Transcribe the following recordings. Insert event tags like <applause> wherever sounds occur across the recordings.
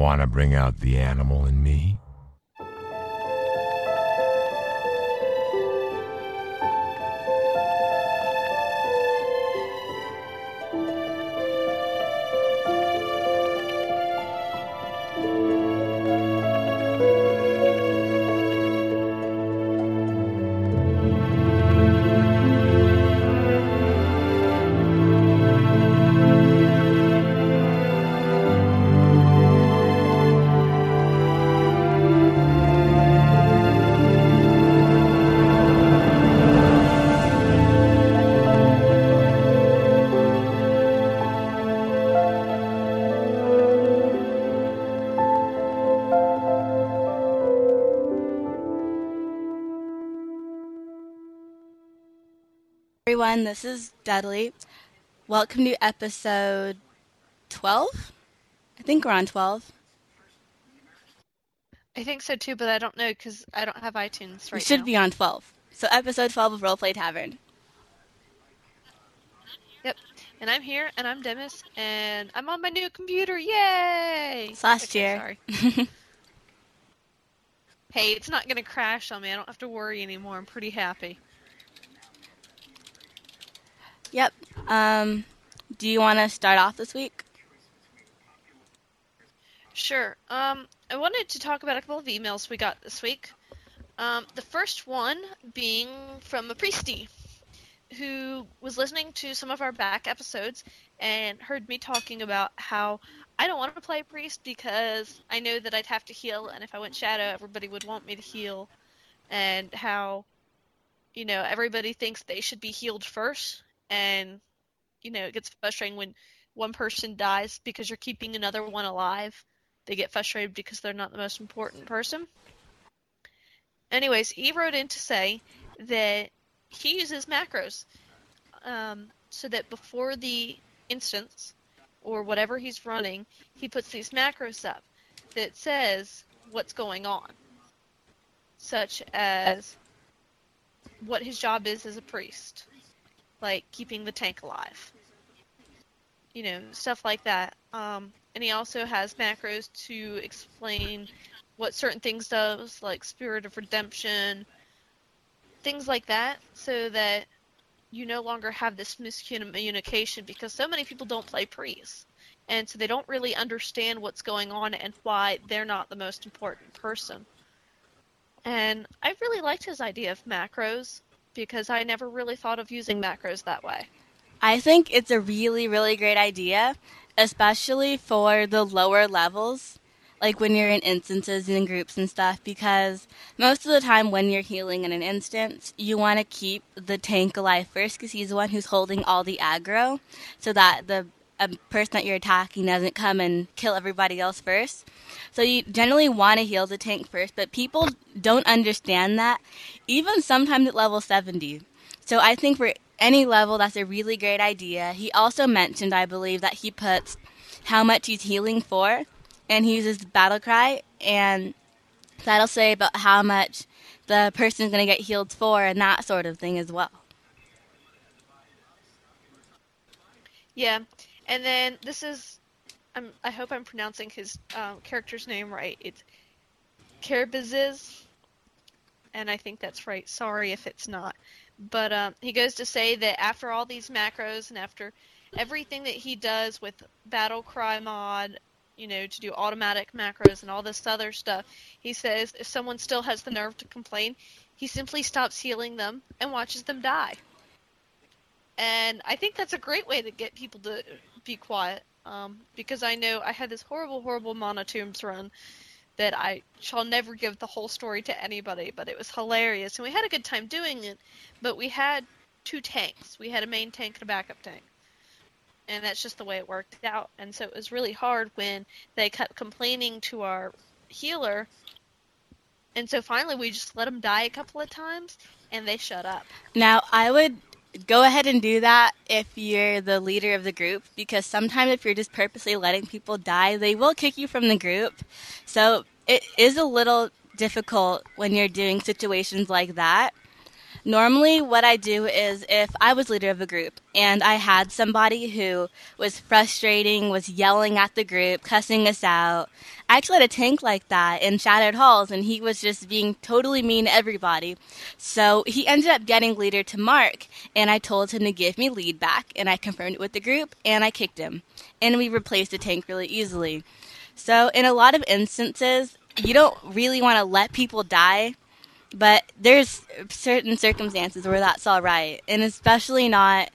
Want to bring out the animal in me? Everyone. This is Dudley. Welcome to episode 12. I think we're on 12. I think so too, but I don't know because I don't have iTunes right we should now. be on 12. So, episode 12 of Roleplay Tavern. Yep. And I'm here, and I'm Demis, and I'm on my new computer. Yay! It's last Okay, year. Sorry. <laughs> hey, it's not gonna crash on me. I don't have to worry anymore. I'm pretty happy. Yep. Um, do you want to start off this week? Sure. Um, I wanted to talk about a couple of emails we got this week. Um, the first one being from a priestie who was listening to some of our back episodes and heard me talking about how I don't want to play priest because I know that I'd have to heal, and if I went shadow, everybody would want me to heal, and how, you know, everybody thinks they should be healed first, and, you know, it gets frustrating when one person dies because you're keeping another one alive they get frustrated because they're not the most important person. Anyways, he wrote in to say that he uses macros um, so that before the instance or whatever he's running, he puts these macros up that says what's going on, such as what his job is as a priest, like keeping the tank alive, you know, stuff like that. Um, and he also has macros to explain what certain things does, like Spirit of Redemption, things like that, so that you no longer have this miscommunication because so many people don't play priests. And so they don't really understand what's going on and why they're not the most important person. And I really liked his idea of macros because I never really thought of using macros that way. I think it's a really, really great idea, especially for the lower levels, like when you're in instances and in groups and stuff, because most of the time when you're healing in an instance, you want to keep the tank alive first because he's the one who's holding all the aggro, so that the a person that you're attacking doesn't come and kill everybody else first. So you generally want to heal the tank first, but people don't understand that, even sometimes at level 70. So I think for any level, that's a really great idea. He also mentioned, I believe, that he puts how much he's healing for, and he uses battle cry, and that'll say about how much the person's going to get healed for, and that sort of thing as well. Yeah, and then this is, I'm, I hope I'm pronouncing his um, character's name right. It's Kerbiziz, and I think that's right. Sorry if it's not. But um, he goes to say that after all these macros and after everything that he does with Battle Cry mod, you know, to do automatic macros and all this other stuff, he says if someone still has the nerve to complain, he simply stops healing them and watches them die. And I think that's a great way to get people to be quiet. Um, because I know I had this horrible, horrible Mana-Tombs run that I shall never give the whole story to anybody, but it was hilarious. And we had a good time doing it, but we had two tanks. We had a main tank and a backup tank. And that's just the way it worked out. And so it was really hard when they kept complaining to our healer. And so finally we just let them die a couple of times and they shut up. Now, I would go ahead and do that if you're the leader of the group because sometimes if you're just purposely letting people die, they will kick you from the group. So it is a little difficult when you're doing situations like that. Normally, what I do is if I was leader of a group and I had somebody who was frustrating, was yelling at the group, cussing us out. I actually had a tank like that in Shattered Halls, and he was just being totally mean to everybody. So he ended up getting leader to Mark, and I told him to give me lead back, and I confirmed it with the group, and I kicked him. And we replaced the tank really easily. So, in a lot of instances, you don't really want to let people die but there's certain circumstances where that's all right, and especially not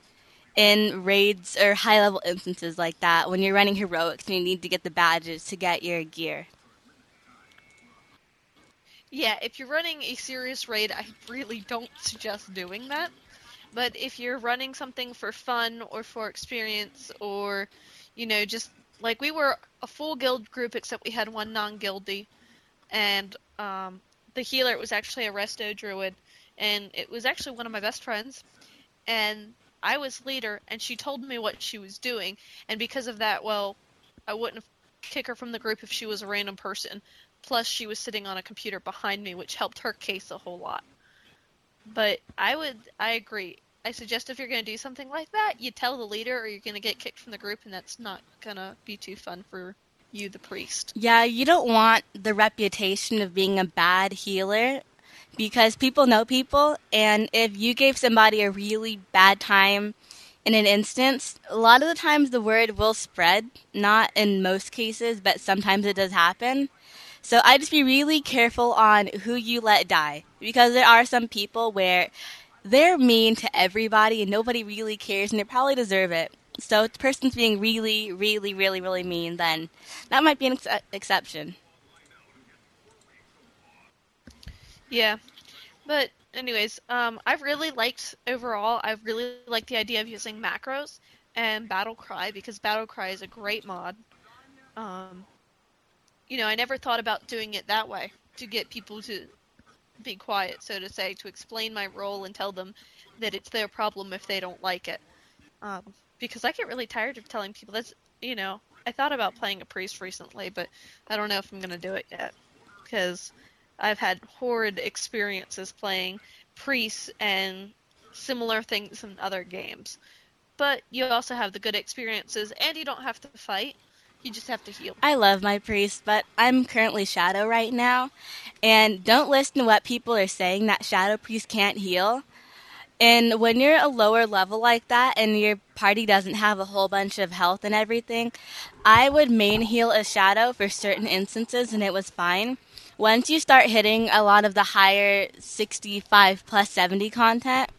in raids or high level instances like that when you're running heroics and you need to get the badges to get your gear. Yeah, if you're running a serious raid, I really don't suggest doing that. But if you're running something for fun or for experience or, you know, just like we were a full guild group except we had one non guildy, and um, the healer it was actually a resto druid, and it was actually one of my best friends. And I was leader, and she told me what she was doing, and because of that, well, I wouldn't kick her from the group if she was a random person. Plus, she was sitting on a computer behind me, which helped her case a whole lot. But I would, I agree. I suggest if you're going to do something like that, you tell the leader, or you're going to get kicked from the group, and that's not going to be too fun for you, the priest. Yeah, you don't want the reputation of being a bad healer because people know people, and if you gave somebody a really bad time in an instance, a lot of the times the word will spread. Not in most cases, but sometimes it does happen. So I just be really careful on who you let die because there are some people where they're mean to everybody and nobody really cares and they probably deserve it. So if the person's being really, really, really, really mean, then that might be an ex- exception. Yeah, but anyways, um, I've really liked overall. I've really liked the idea of using macros and Battle Cry because Battle Cry is a great mod. Um, you know, I never thought about doing it that way to get people to be quiet, so to say, to explain my role and tell them that it's their problem if they don't like it. Um, because I get really tired of telling people that's you know I thought about playing a priest recently, but I don't know if I'm gonna do it yet because I've had horrid experiences playing priests and similar things in other games. But you also have the good experiences, and you don't have to fight. You just have to heal. I love my priest, but I'm currently Shadow right now. And don't listen to what people are saying that Shadow Priest can't heal. And when you're a lower level like that and your party doesn't have a whole bunch of health and everything, I would main heal a shadow for certain instances and it was fine. Once you start hitting a lot of the higher 65 plus 70 content,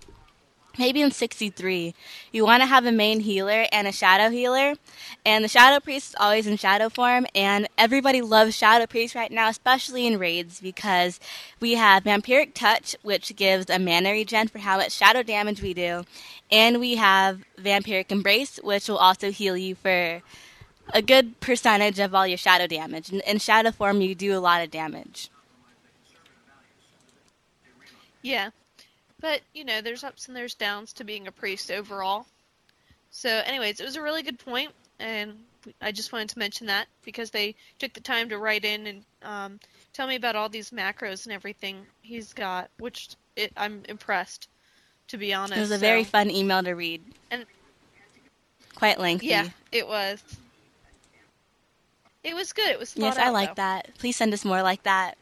maybe in 63 you want to have a main healer and a shadow healer. And the shadow priest is always in shadow form and everybody loves shadow priest right now especially in raids because we have vampiric touch which gives a mana regen for how much shadow damage we do. And we have vampiric embrace which will also heal you for a good percentage of all your shadow damage. In, in shadow form you do a lot of damage. Yeah but, you know, there's ups and there's downs to being a priest overall. So, anyways, it was a really good point, and I just wanted to mention that because they took the time to write in and um, tell me about all these macros and everything he's got, which it, I'm impressed, to be honest. It was a so. very fun email to read. And quite lengthy. Yeah, it was. It was good. It was yes, I like though. that. Please send us more like that.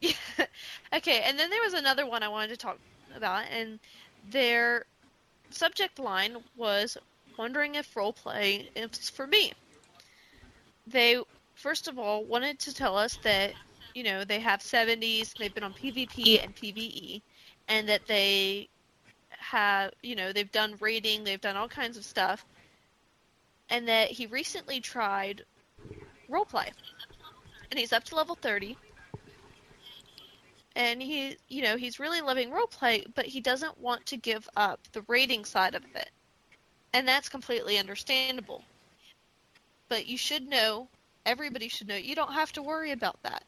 Yeah. <laughs> okay, and then there was another one I wanted to talk about, and their subject line was wondering if role roleplay is for me. They first of all wanted to tell us that you know they have 70s, they've been on PvP and PvE, and that they have you know they've done raiding, they've done all kinds of stuff, and that he recently tried roleplay, and he's up to level 30 and he you know he's really loving roleplay but he doesn't want to give up the raiding side of it. And that's completely understandable. But you should know everybody should know you don't have to worry about that.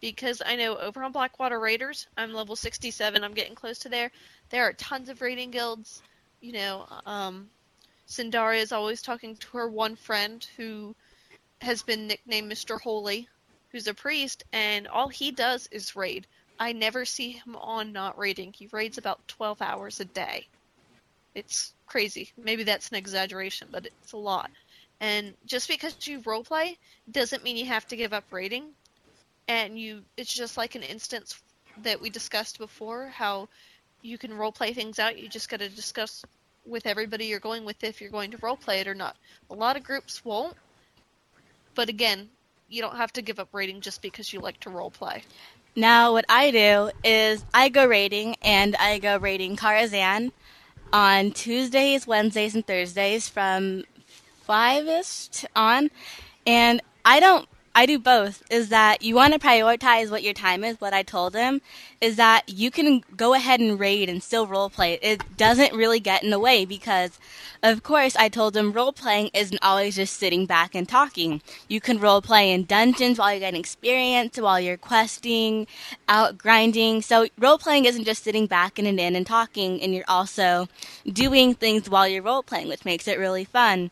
Because i know over on blackwater raiders i'm level 67 i'm getting close to there there are tons of raiding guilds. You know um Sindari is always talking to her one friend who has been nicknamed Mr. Holy, who's a priest, and all he does is raid I never see him on not raiding. He raids about 12 hours a day. It's crazy. Maybe that's an exaggeration, but it's a lot. And just because you roleplay doesn't mean you have to give up raiding. And you it's just like an instance that we discussed before how you can roleplay things out. You just got to discuss with everybody you're going with if you're going to roleplay it or not. A lot of groups won't. But again, you don't have to give up raiding just because you like to roleplay. Now, what I do is I go raiding, and I go raiding Karazhan on Tuesdays, Wednesdays, and Thursdays from five ish on. And I don't I do both. Is that you want to prioritize what your time is. What I told him is that you can go ahead and raid and still role play. It doesn't really get in the way because, of course, I told him role playing isn't always just sitting back and talking. You can role play in dungeons while you're getting experience, while you're questing, out grinding. So role playing isn't just sitting back in an inn and talking, and you're also doing things while you're role playing, which makes it really fun.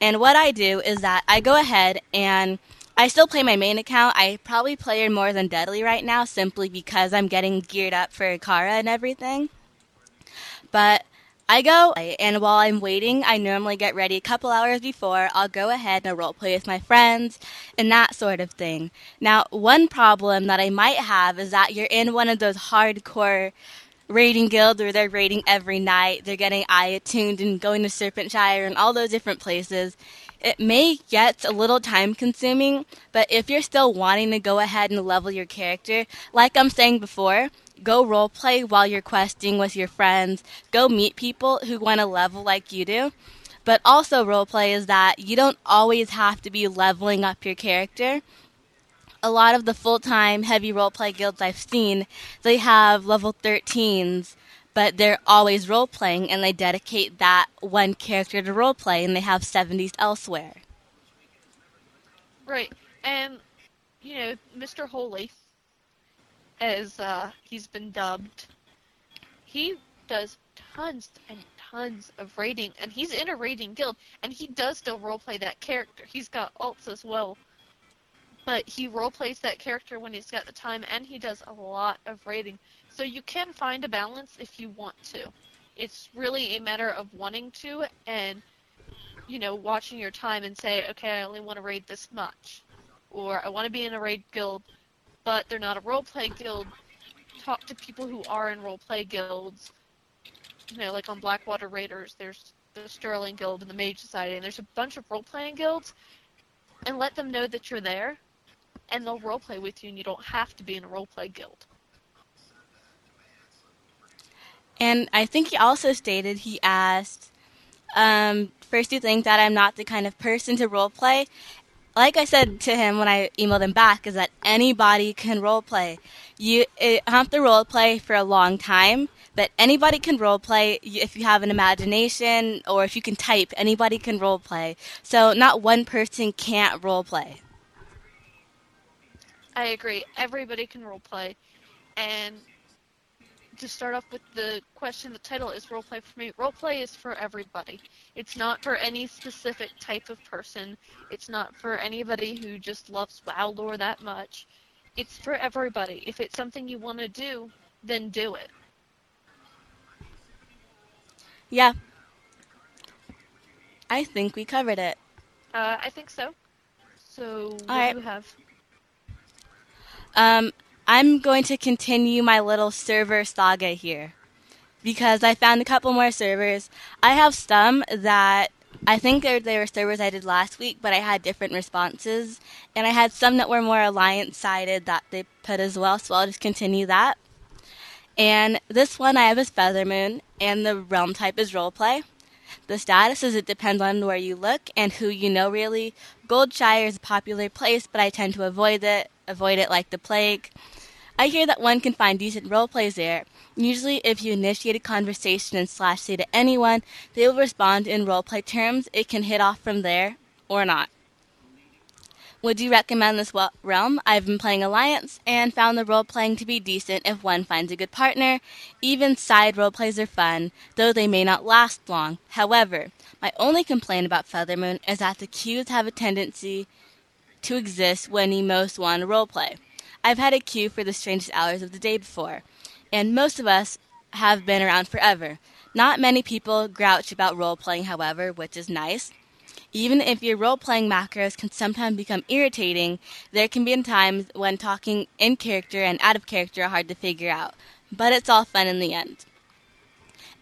And what I do is that I go ahead and I still play my main account. I probably play her more than Deadly right now simply because I'm getting geared up for Kara and everything. But I go, and while I'm waiting, I normally get ready a couple hours before. I'll go ahead and roleplay with my friends and that sort of thing. Now, one problem that I might have is that you're in one of those hardcore raiding guilds where they're raiding every night. They're getting eye attuned and going to Serpentshrine and all those different places. It may get a little time consuming, but if you're still wanting to go ahead and level your character, like I'm saying before, go roleplay while you're questing with your friends. Go meet people who want to level like you do. But also, roleplay is that you don't always have to be leveling up your character. A lot of the full time heavy roleplay guilds I've seen, they have level 13s but they're always role playing and they dedicate that one character to role play and they have 70s elsewhere. Right. And, you know, Mr. Holy, as uh, he's been dubbed, he does tons and tons of raiding, and he's in a raiding guild, and he does still roleplay that character. He's got alts as well, but he roleplays that character when he's got the time, and he does a lot of raiding. So you can find a balance if you want to. It's really a matter of wanting to and you know, watching your time and say, okay, I only want to raid this much. Or I want to be in a raid guild, but they're not a roleplay guild. Talk to people who are in roleplay guilds. You know, like on Blackwater Raiders, there's the Sterling Guild and the Mage Society, and there's a bunch of role-playing guilds, and let them know that you're there, and they'll roleplay with you, and you don't have to be in a roleplay guild. And I think he also stated he asked, um, first, you think that I'm not the kind of person to role play? Like I said to him when I emailed him back, is that anybody can role play. You have to role play for a long time, but anybody can role play if you have an imagination or if you can type. Anybody can role play. So not one person can't role play. I agree. Everybody can role play, and to start off with the question, the title is roleplay for me. Roleplay is for everybody. It's not for any specific type of person. It's not for anybody who just loves WoW lore that much. It's for everybody. If it's something you want to do, then do it. Yeah. I think we covered it. Uh, I think so. So, what right. do you have? Um, I'm going to continue my little server saga here because I found a couple more servers. I have some that I think they were servers I did last week, but I had different responses, and I had some that were more alliance sided that they put as well. So I'll just continue that. And this one I have is Feathermoon, and the realm type is roleplay. The status is it depends on where you look and who you know really. Goldshire is a popular place, but I tend to avoid it, avoid it like the plague. I hear that one can find decent role plays there. Usually, if you initiate a conversation and slash say to anyone, they will respond in roleplay terms. It can hit off from there or not. Would you recommend this realm? I've been playing Alliance and found the role playing to be decent if one finds a good partner. Even side role plays are fun, though they may not last long. However, my only complaint about Feathermoon is that the queues have a tendency to exist when you most want to role play. I've had a queue for the strangest hours of the day before, and most of us have been around forever. Not many people grouch about role playing, however, which is nice. Even if your role playing macros can sometimes become irritating, there can be times when talking in character and out of character are hard to figure out, but it's all fun in the end.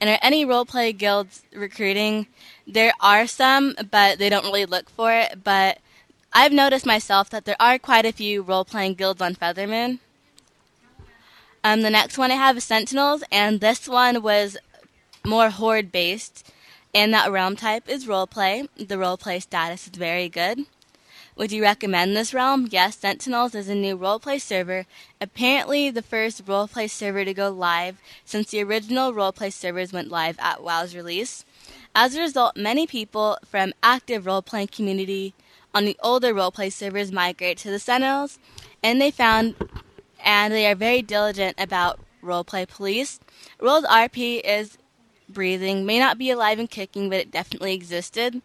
And are any role play guilds recruiting? There are some, but they don't really look for it. But I've noticed myself that there are quite a few role playing guilds on Feathermoon. Um, the next one I have is Sentinels, and this one was more horde based. And that realm type is roleplay. The roleplay status is very good. Would you recommend this realm? Yes, Sentinels is a new roleplay server. Apparently, the first roleplay server to go live since the original roleplay servers went live at WoW's release. As a result, many people from active roleplaying community on the older roleplay servers migrate to the Sentinels, and they found and they are very diligent about roleplay police. World RP is breathing, may not be alive and kicking, but it definitely existed.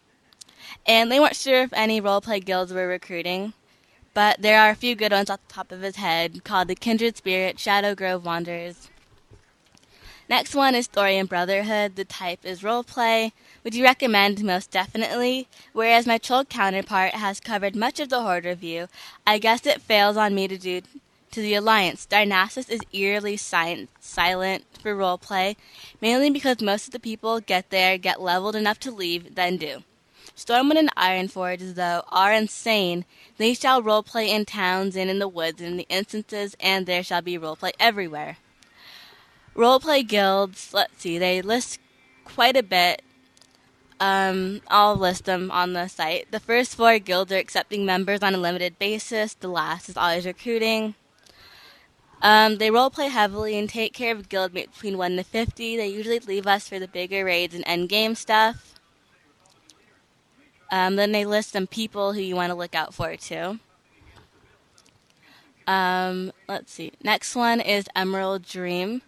And they weren't sure if any roleplay guilds were recruiting, but there are a few good ones off the top of his head called the Kindred Spirit, Shadow Grove Wanderers. Next one is Thorium Brotherhood. The type is roleplay. Would you recommend? Most definitely. Whereas my troll counterpart has covered much of the Horde review, I guess it fails on me to do to the Alliance. Darnassus is eerily silent, silent for roleplay, mainly because most of the people get there, get leveled enough to leave, then do. Stormwind and Ironforge, though, are insane. They shall roleplay in towns and in the woods and in the instances, and there shall be roleplay everywhere. Roleplay guilds, let's see, they list quite a bit. Um, I'll list them on the site. The first four guilds are accepting members on a limited basis. The last is always recruiting. Um, they roleplay heavily and take care of guild between 1 to 50. They usually leave us for the bigger raids and end game stuff. Um, then they list some people who you want to look out for too. Um, let's see. Next one is Emerald Dream.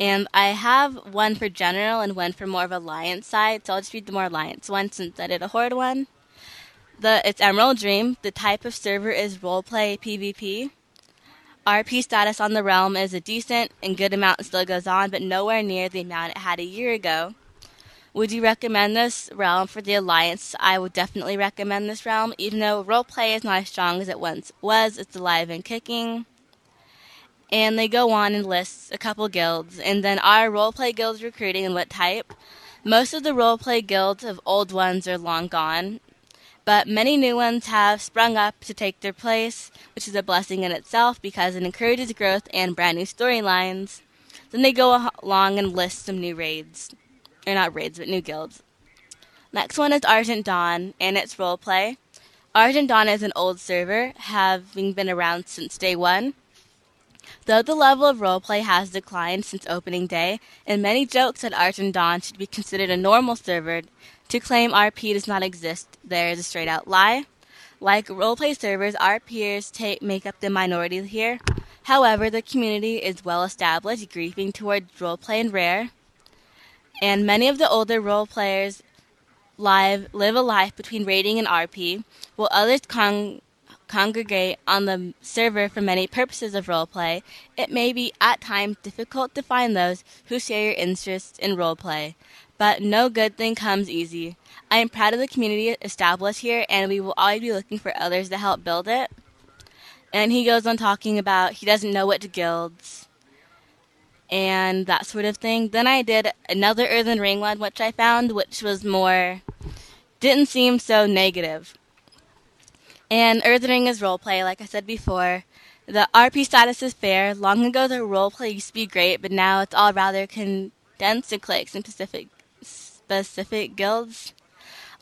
And I have one for general and one for more of alliance side, so I'll just read the more alliance one since I did a horde one. The it's Emerald Dream. The type of server is roleplay PvP. RP status on the realm is a decent and good amount still goes on, but nowhere near the amount it had a year ago. Would you recommend this realm for the Alliance? I would definitely recommend this realm, even though roleplay is not as strong as it once was. It's alive and kicking. And they go on and list a couple guilds, and then our roleplay guilds recruiting and what type. Most of the roleplay guilds of old ones are long gone, but many new ones have sprung up to take their place, which is a blessing in itself because it encourages growth and brand new storylines. Then they go along and list some new raids or not raids, but new guilds. Next one is Argent Dawn, and its roleplay. Argent Dawn is an old server, having been around since day one. Though the level of roleplay has declined since opening day, and many jokes that Argent Dawn should be considered a normal server, to claim RP does not exist there is a straight out lie. Like roleplay servers, RPers take, make up the minority here. However, the community is well established, griefing towards roleplay and rare and many of the older role players live live a life between raiding and RP, while others con- congregate on the server for many purposes of roleplay. It may be at times difficult to find those who share your interests in roleplay, but no good thing comes easy. I am proud of the community established here, and we will always be looking for others to help build it. And he goes on talking about he doesn't know what to guilds and that sort of thing. Then I did another Earthen Ring one, which I found, which was more, didn't seem so negative. Earthen Ring is roleplay, like I said before. The RP status is fair. Long ago, the roleplay used to be great, but now it's all rather condensed to cliques and specific, specific guilds.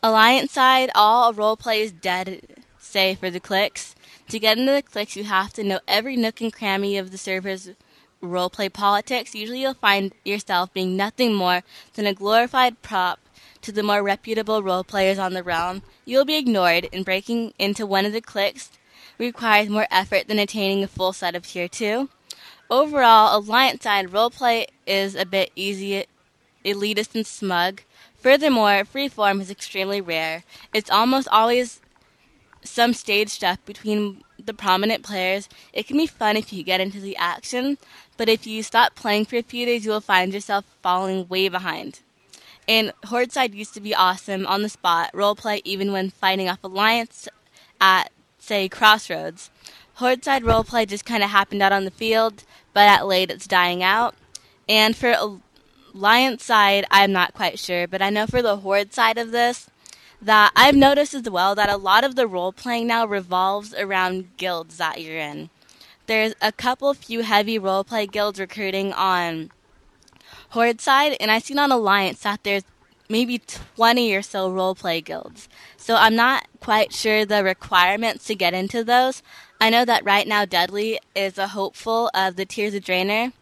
Alliance side, all roleplay is dead, say, for the cliques. To get into the cliques, you have to know every nook and cranny of the server's roleplay politics, usually you'll find yourself being nothing more than a glorified prop to the more reputable role players on the realm. You'll be ignored, and breaking into one of the cliques requires more effort than attaining a full set of tier 2. Overall, Alliance side roleplay is a bit easy, elitist, and smug. Furthermore, freeform is extremely rare. It's almost always some stage stuff between the prominent players, it can be fun if you get into the action, but if you stop playing for a few days, you will find yourself falling way behind. And Horde side used to be awesome on the spot, roleplay even when fighting off Alliance at, say, Crossroads. Horde side roleplay just kind of happened out on the field, but at late it's dying out. And for Alliance side, I'm not quite sure, but I know for the Horde side of this, that I've noticed as well that a lot of the role playing now revolves around guilds that you're in. There's a couple few heavy role play guilds recruiting on Horde side, and I've seen on Alliance that there's maybe 20 or so roleplay guilds. So I'm not quite sure the requirements to get into those. I know that right now Dudley is a hopeful of the Tears of Draenor,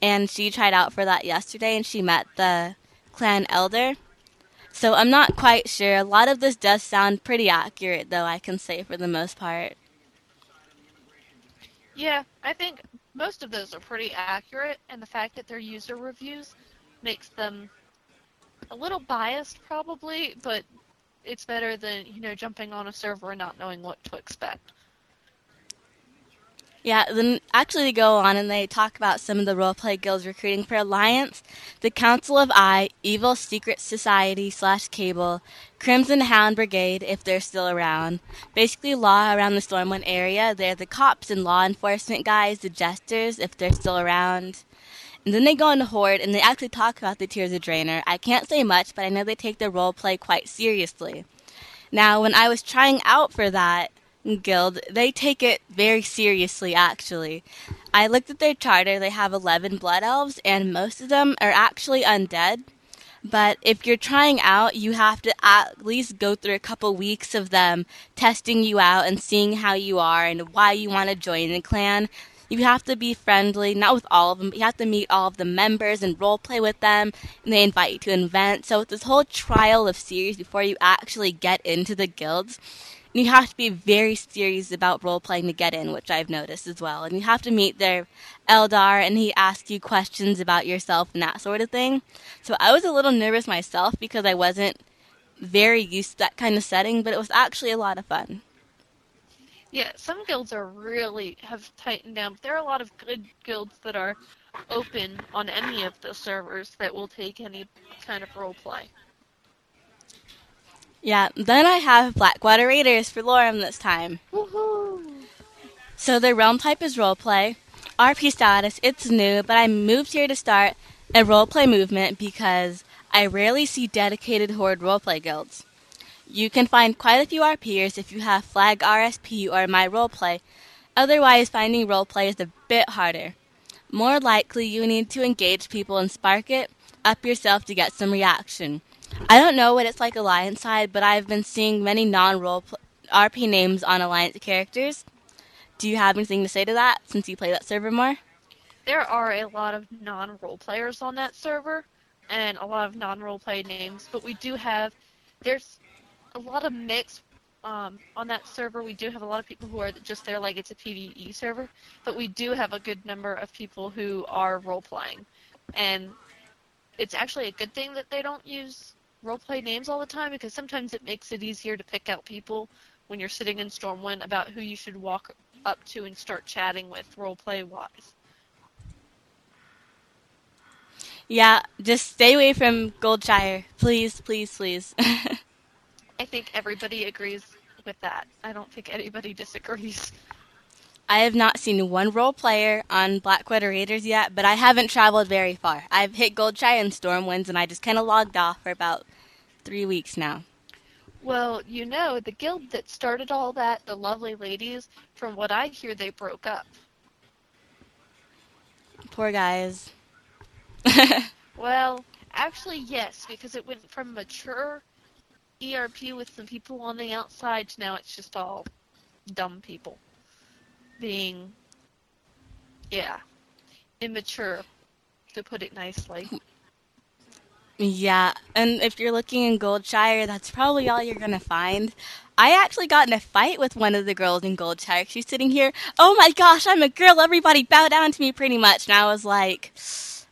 and she tried out for that yesterday and she met the clan elder. So I'm not quite sure. A lot of this does sound pretty accurate, though, I can say for the most part. Yeah, I think most of those are pretty accurate, and the fact that they're user reviews makes them a little biased, probably, but it's better than, you know, jumping on a server and not knowing what to expect. Yeah, then actually they go on and they talk about some of the roleplay guilds recruiting for Alliance, the Council of I, Evil Secret Society slash Cable, Crimson Hound Brigade if they're still around. Basically, law around the Stormwind area. They're the cops and law enforcement guys, the jesters if they're still around. And then they go into Horde and they actually talk about the Tears of Draenor. I can't say much, but I know they take their roleplay quite seriously. Now, when I was trying out for that, Guild, they take it very seriously, actually. I looked at their charter, they have 11 Blood Elves, and most of them are actually undead. But if you're trying out, you have to at least go through a couple weeks of them testing you out and seeing how you are and why you want to join the clan. You have to be friendly, not with all of them, but you have to meet all of the members and role play with them, and they invite you to an event. So it's this whole trial of series before you actually get into the guilds you have to be very serious about role playing to get in, which I've noticed as well. And you have to meet their Eldar, and he asks you questions about yourself and that sort of thing. So I was a little nervous myself because I wasn't very used to that kind of setting, but it was actually a lot of fun. Yeah, some guilds are really have tightened down. But there are a lot of good guilds that are open on any of the servers that will take any kind of role play. Yeah, then I have Blackwater Raiders for Lorem this time. So their realm type is roleplay. RP status, it's new, but I moved here to start a roleplay movement because I rarely see dedicated Horde roleplay guilds. You can find quite a few RPers if you have Flag RSP or My Roleplay. Otherwise, finding roleplay is a bit harder. More likely, you need to engage people and spark it up yourself to get some reaction. I don't know what it's like Alliance side, but I've been seeing many non-role pl- RP names on Alliance characters. Do you have anything to say to that since you play that server more? There are a lot of non-role players on that server and a lot of non-role play names, but we do have there's a lot of mix um, on that server. We do have a lot of people who are just there like it's a PvE server, but we do have a good number of people who are role playing, and it's actually a good thing that they don't use roleplay names all the time because sometimes it makes it easier to pick out people when you're sitting in Stormwind about who you should walk up to and start chatting with roleplay wise. Yeah, just stay away from Goldshire. Please, please, please. <laughs> I think everybody agrees with that. I don't think anybody disagrees. I have not seen one role player on Blackwater Raiders yet, but I haven't traveled very far. I've hit Goldshire and Stormwinds, and I just kind of logged off for about three weeks now. Well, you know, the guild that started all that, the Lovely Ladies, from what I hear, they broke up. Poor guys. <laughs> well, actually, yes, because it went from mature ERP with some people on the outside to now it's just all dumb people being, yeah, immature, to put it nicely. Yeah, and if you're looking in Goldshire, that's probably all you're gonna find. I actually got in a fight with one of the girls in Goldshire. She's sitting here, oh my gosh, I'm a girl, everybody bow down to me pretty much. And I was like,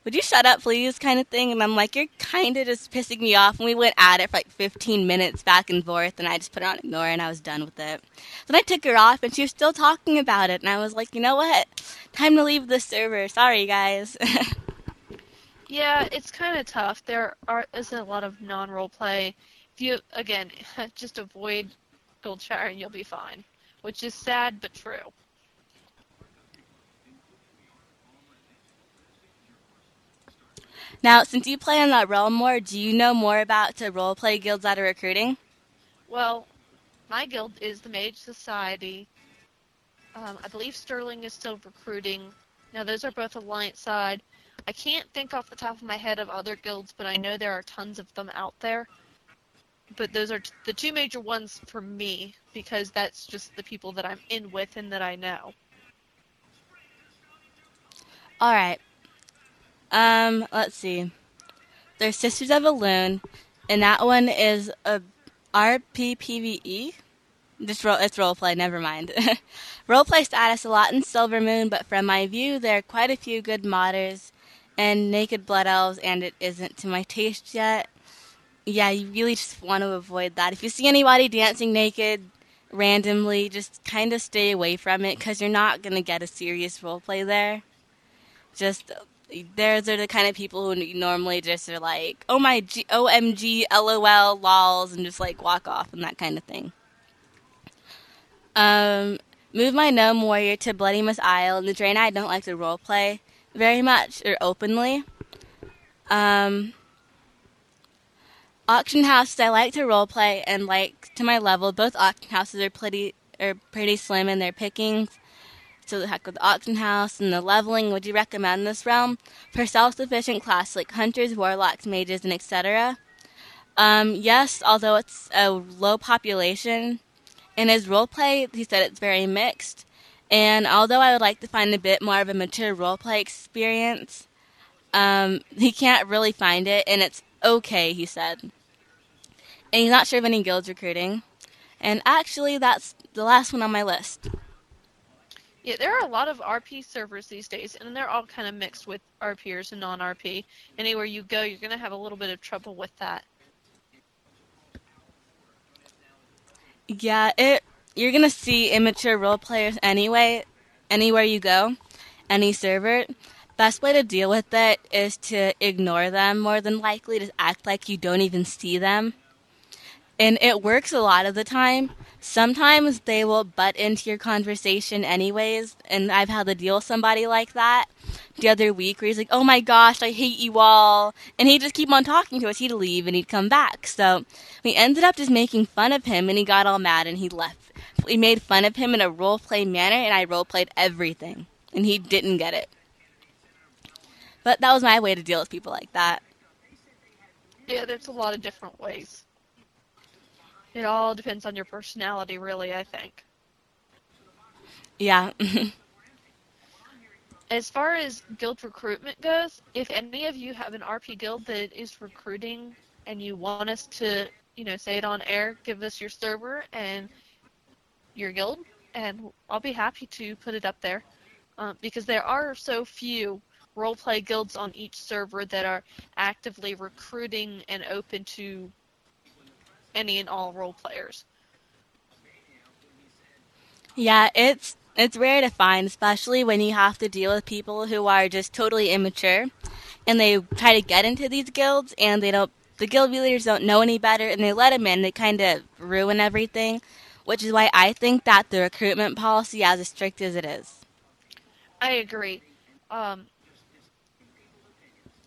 would you shut up, please, kind of thing. And I'm like, you're kind of just pissing me off. And we went at it for like 15 minutes back and forth, and I just put it on ignore, and I was done with it. Then I took her off, and she was still talking about it, and I was like, you know what? Time to leave the server. Sorry, guys. <laughs> Yeah, it's kind of tough. There are isn't a lot of non-role play. If you again <laughs> just avoid Goldshire and you'll be fine, which is sad but true. now, since you play in that realm more, do you know more about the role play guilds that are recruiting? Well, my guild is the Mage Society. Um, I believe Sterling is still recruiting. Now, those are both Alliance side. I can't think off the top of my head of other guilds, but I know there are tons of them out there. But those are t- the two major ones for me because that's just the people that I'm in with and that I know. All right. Um, let's see. There's Sisters of Elune, and that one is a RPPVE. Just roll, it's roleplay. Never mind. <laughs> roleplay status a lot in Silver Moon, but from my view, there are quite a few good modders and Naked Blood Elves, and it isn't to my taste yet. Yeah, you really just want to avoid that. If you see anybody dancing naked randomly, just kind of stay away from it because you're not gonna get a serious roleplay there. Just those are the kind of people who normally just are like, "Oh my G- OMG, LOL, lols," and just like walk off and that kind of thing. Um, move my gnome warrior to Bloodmyst Isle. The Draenei, I don't like to roleplay very much or openly. Um, auction houses, I like to roleplay and like to my level. Both auction houses are pretty are pretty slim in their pickings. So the heck with the auction house and the leveling. Would you recommend this realm for self-sufficient class like hunters, warlocks, mages, and etc.? Um, yes, although it's a low population. In his roleplay, he said it's very mixed. And although I would like to find a bit more of a mature roleplay experience, um, he can't really find it, and it's okay, he said. And he's not sure of any guilds recruiting. And actually, that's the last one on my list. Yeah, there are a lot of RP servers these days, and they're all kind of mixed with RPers and non-RP. Anywhere you go, you're going to have a little bit of trouble with that. Yeah, it you're gonna see immature role players anyway, anywhere you go, any server. Best way to deal with it is to ignore them more than likely, to act like you don't even see them. And it works a lot of the time. Sometimes they will butt into your conversation anyways, and I've had to deal with somebody like that the other week where he's like, "Oh my gosh, I hate you all," and he'd just keep on talking to us. He'd leave and he'd come back. So we ended up just making fun of him, and he got all mad and he left. We made fun of him in a role play manner, and I role played everything, and he didn't get it. But that was my way to deal with people like that. Yeah, there's a lot of different ways. It all depends on your personality, really, I think. Yeah. <laughs> as far as guild recruitment goes, if any of you have an RP guild that is recruiting and you want us to, you know, say it on air, give us your server and your guild, and I'll be happy to put it up there. Uh, because there are so few roleplay guilds on each server that are actively recruiting and open to any and all role players. Yeah, it's it's rare to find, especially when you have to deal with people who are just totally immature and they try to get into these guilds and they don't the guild leaders don't know any better and they let them in, they kind of ruin everything, which is why I think that the recruitment policy as strict as it is. I agree. Um,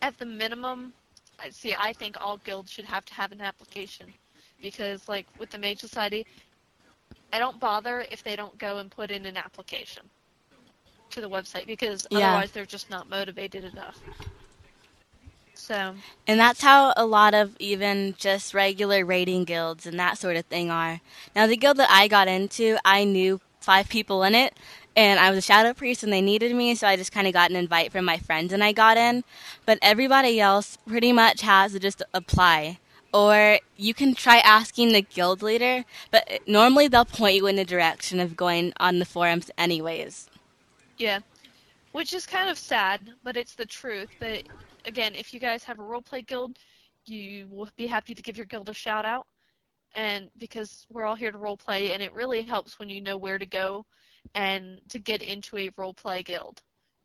at the minimum, I see. I think all guilds should have to have an application because, like with the Mage Society, I don't bother if they don't go and put in an application to the website because Yeah. otherwise they're just not motivated enough. So And that's how a lot of even just regular raiding guilds and that sort of thing are. Now, the guild that I got into, I knew five people in it, and I was a shadow priest and they needed me, so I just kind of got an invite from my friends and I got in. But everybody else pretty much has to just apply. Or you can try asking the guild leader, but normally they'll point you in the direction of going on the forums anyways. yeah, which is kind of sad, but it's the truth. But again, if you guys have a roleplay guild, you will be happy to give your guild a shout out. And because we're all here to roleplay, and it really helps when you know where to go and to get into a roleplay guild.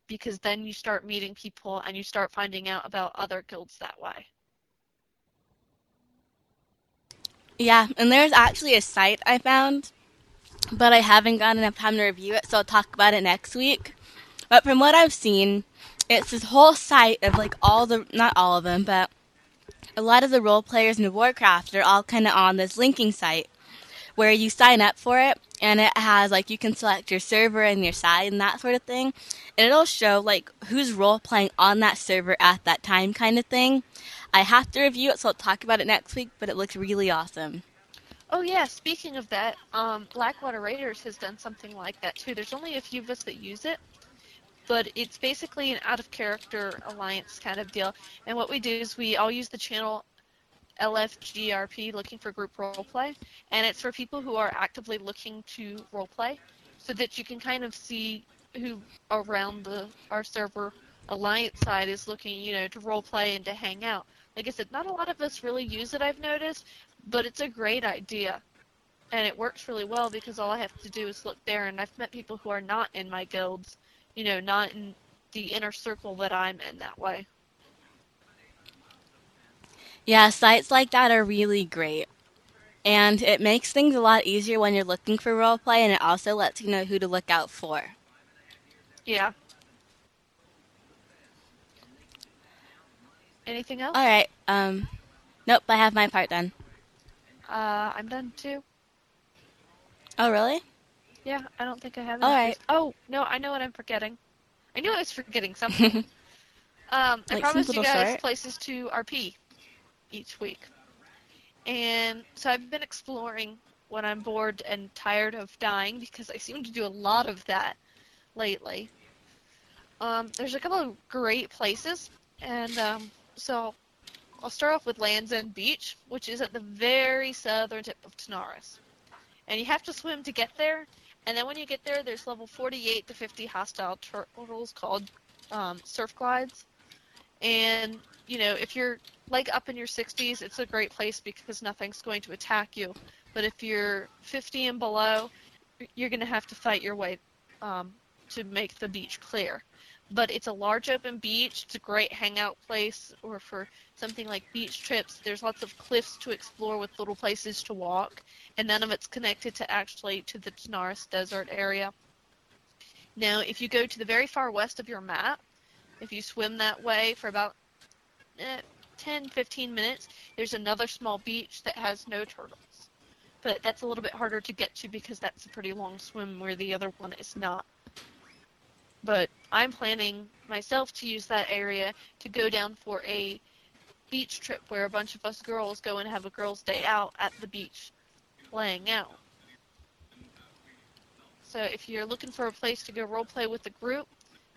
Because then you start meeting people and you start finding out about other guilds that way. Yeah, and there's actually a site I found, but I haven't gotten enough time to review it, so I'll talk about it next week. But from what I've seen, it's this whole site of like all the, not all of them, but a lot of the role players in Warcraft are all kind of on this linking site where you sign up for it and it has like you can select your server and your side and that sort of thing and it'll show like who's role playing on that server at that time kind of thing i have to review it so i'll talk about it next week but it looks really awesome Oh yeah, speaking of that, um, Blackwater Raiders has done something like that too. There's only a few of us that use it, but it's basically an out of character alliance kind of deal. And what we do is we all use the channel LFGRP, looking for group roleplay, and it's for people who are actively looking to roleplay, so that you can kind of see who around the our server alliance side is looking, you know, to roleplay and to hang out. Like I said, not a lot of us really use it. I've noticed, but it's a great idea. And it works really well because all I have to do is look there, and I've met people who are not in my guilds, you know, not in the inner circle that I'm in that way. Yeah, sites like that are really great. And it makes things a lot easier when you're looking for roleplay, and it also lets you know who to look out for. Yeah. Anything else? All right. Um, nope, I have my part done. Uh, I'm done too. Oh, really? Yeah, I don't think I have. All any. Oh no, I know what I'm forgetting. I knew I was forgetting <laughs> something. um, I Like promised you guys short? places to RP each week, and so I've been exploring when I'm bored and tired of dying because I seem to do a lot of that lately. Um, there's a couple of great places, and um, so I'll start off with Land's End Beach, which is at the very southern tip of Tanaris. And you have to swim to get there, and then when you get there, there's level 48 to 50 hostile turtles called um, surf glides. And, you know, if you're like up in your 60s, it's a great place because nothing's going to attack you. But if you're 50 and below, you're going to have to fight your way um, to make the beach clear. But it's a large open beach. It's a great hangout place, or for something like beach trips. There's lots of cliffs to explore with little places to walk, and none of it's connected to actually to the Tanaris Desert area. Now, if you go to the very far west of your map, if you swim that way for about eh, 10, 15 minutes, there's another small beach that has no turtles. But that's a little bit harder to get to because that's a pretty long swim where the other one is not. But I'm planning myself to use that area to go down for a beach trip where a bunch of us girls go and have a girls' day out at the beach laying out. So if you're looking for a place to go role play with the group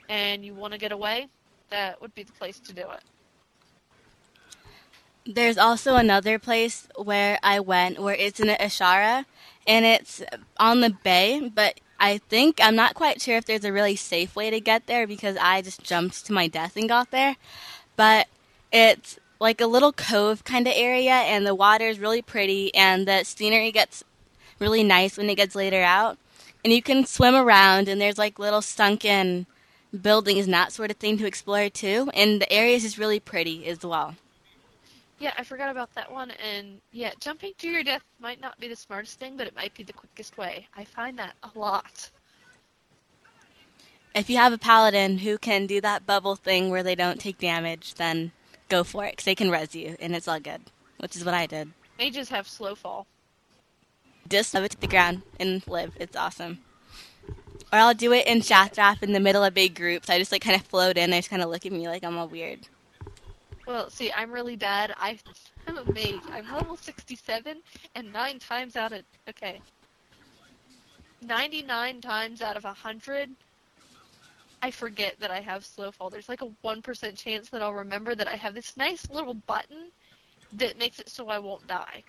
and you want to get away, that would be the place to do it. There's also another place where I went where it's in Azshara and it's on the bay, but I think I'm not quite sure if there's a really safe way to get there because I just jumped to my death and got there. But it's like a little cove kind of area and the water is really pretty and the scenery gets really nice when it gets later out. And you can swim around and there's like little sunken buildings and that sort of thing to explore too. And the area is just really pretty as well. Yeah, I forgot about that one. And yeah, jumping to your death might not be the smartest thing, but it might be the quickest way. I find that a lot. If you have a paladin who can do that bubble thing where they don't take damage, then go for it because they can res you and it's all good, which is what I did. Mages have slow fall. Just shove it to the ground and live. It's awesome. Or I'll do it in Shattrath in the middle of big groups. I just like kind of float in. They just kind of look at me like I'm all weird. Well, see, I'm really bad. I, <laughs> I'm a mage. I'm level 67, and nine times out of okay, 99 times out of 100, I forget that I have slow fall. There's like a one percent chance that I'll remember that I have this nice little button that makes it so I won't die.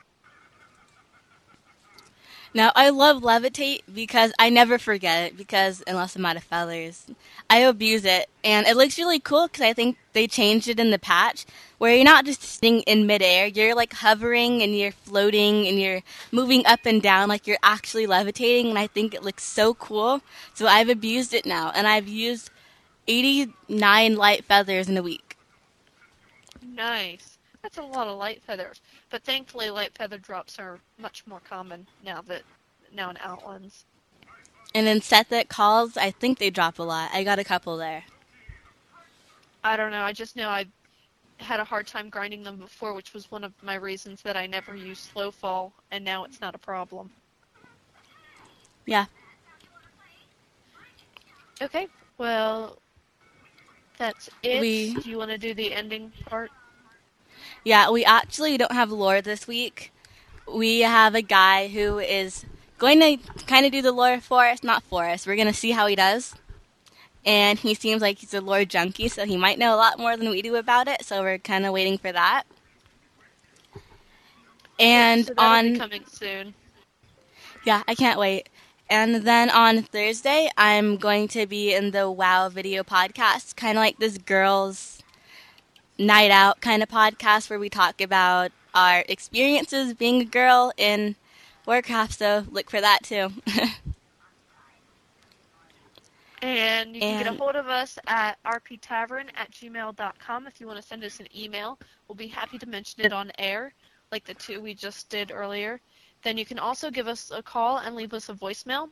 Now, I love levitate because I never forget it because unless I'm out of feathers, I abuse it. And it looks really cool because I think they changed it in the patch where you're not just sitting in midair, you're like hovering and you're floating and you're moving up and down like you're actually levitating. And I think it looks so cool. So I've abused it now and I've used 89 light feathers in a week. Nice. That's a lot of light feathers. But thankfully, light feather drops are much more common now that now in Outlands. And in Sethekk Halls, I think they drop a lot. I got a couple there. I don't know. I just know I had a hard time grinding them before, which was one of my reasons that I never used slow fall, and now it's not a problem. Yeah. Okay. Well, that's it. We- Do you want to do the ending part? Yeah, we actually don't have lore this week. We have a guy who is going to kind of do the lore for us, not for us. We're going to see how he does. And he seems like he's a lore junkie, so he might know a lot more than we do about it. So we're kind of waiting for that. And so on coming soon. Yeah, I can't wait. And then on Thursday, I'm going to be in the WoW video podcast, kind of like this girls' night out kind of podcast where we talk about our experiences being a girl in Warcraft. So look for that too. <laughs> And you can get a hold of us at rptavern at gmail.com if you want to send us an email. We'll be happy to mention it on air, like the two we just did earlier. Then you can also give us a call and leave us a voicemail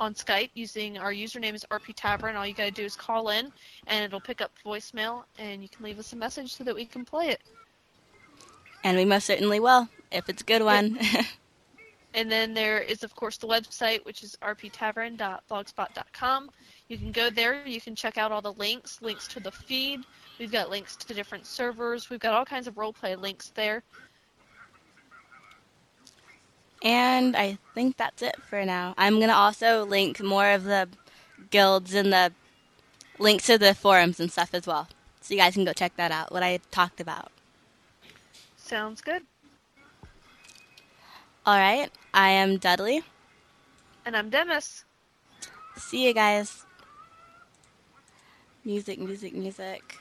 on Skype using our username is rptavern. All you got to do is call in, and it'll pick up voicemail, and you can leave us a message so that we can play it. and we most certainly will, if it's a good one. <laughs> And then there is, of course, the website, which is rptavern.blogspot.com. You can go there. You can check out all the links, links to the feed. We've got links to different servers. We've got all kinds of roleplay links there. And I think that's it for now. I'm going to also link more of the guilds and the links to the forums and stuff as well. So you guys can go check that out, what I talked about. Sounds good. All right, I am Dudley. And I'm Demis. See you guys. Music, music, music.